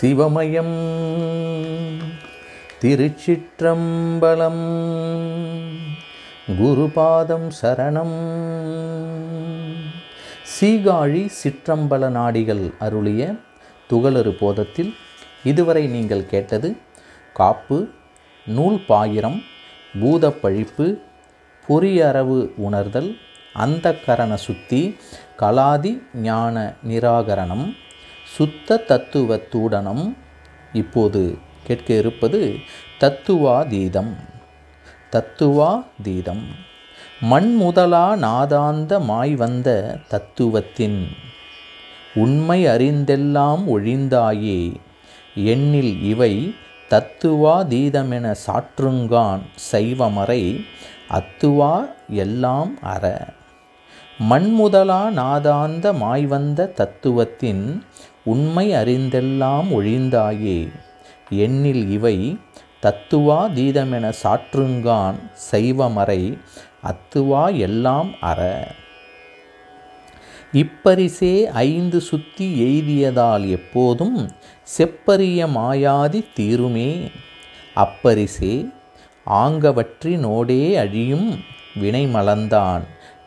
சிவமயம். திருச்சிற்றம்பலம். குருபாதம் சரணம். சீகாழி சிற்றம்பல நாடிகள் அருளிய துகளறு போதத்தில் இதுவரை நீங்கள் கேட்டது காப்பு நூல் பாயிரம் பூதப்பழிப்பு பொறியறவு உணர்தல் அந்த கரண சுத்தி கலாதி ஞான நிராகரணம். சுத்த தத்துவத்துடனும். இப்போது கேட்க இருப்பது தத்துவாதீதம். தத்துவாதீதம். மண் முதலா நாதாந்த மாய் வந்த தத்துவத்தின் உண்மை அறிந்தெல்லாம் ஒழிந்தாயே எண்ணில் இவை தத்துவாதீதமென சாற்றுங்கான் சைவமறை அத்துவா எல்லாம் அற. மண்முதலா நாதாந்த மாய்வந்த தத்துவத்தின் உண்மை அறிந்தெல்லாம் ஒழிந்தாயே. எண்ணில் இவை தத்துவாதீதமென சாற்றுங்கான் செய்வமறை அத்துவா எல்லாம் அற. இப்பரிசே ஐந்து சுத்தி எய்தியதால் எப்போதும் செப்பரிய மாயாதி தீருமே. அப்பரிசே ஆங்கவற்றினோடே அழியும் வினை மலர்ந்தான்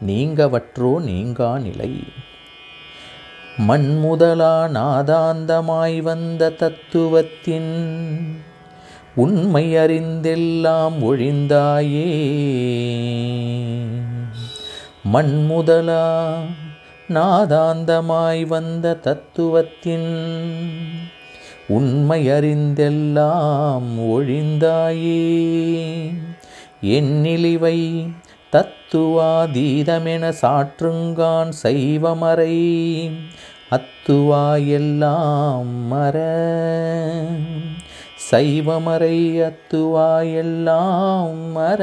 நீங்கவற்றோ நீங்கா நிலை மண்முதலா நாதாந்தமாய் வந்த தத்துவத்தின் உண்மை அறிந்தெல்லாம் ஒழிந்தாயே. மண்முதலா நாதாந்தமாய் வந்த தத்துவத்தின் உண்மை அறிந்தெல்லாம் ஒழிந்தாயே. எண்ணிலிவை அத்துவாதீதமென சாற்றுங்கான் சைவமறை அத்துவா எல்லாம் மர சைவமறை அத்துவா எல்லாம் மர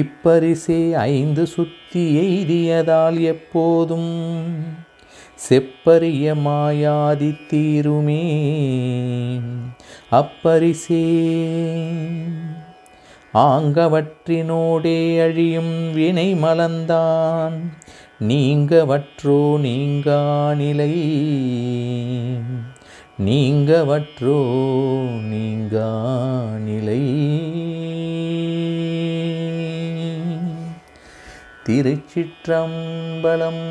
இப்பரிசே ஐந்து சுத்தி எய்தியதால் எப்போதும் செப்பரிய மாயாதி தீருமே. அப்பரிசே ஆங்கவற்றினோடே அழியும் வினை மலந்தான் நீங்கவற்றோ நீங்கா நிலை நீங்கவற்றோ நீங்கா நிலை திருச்சிற்றம்பலம்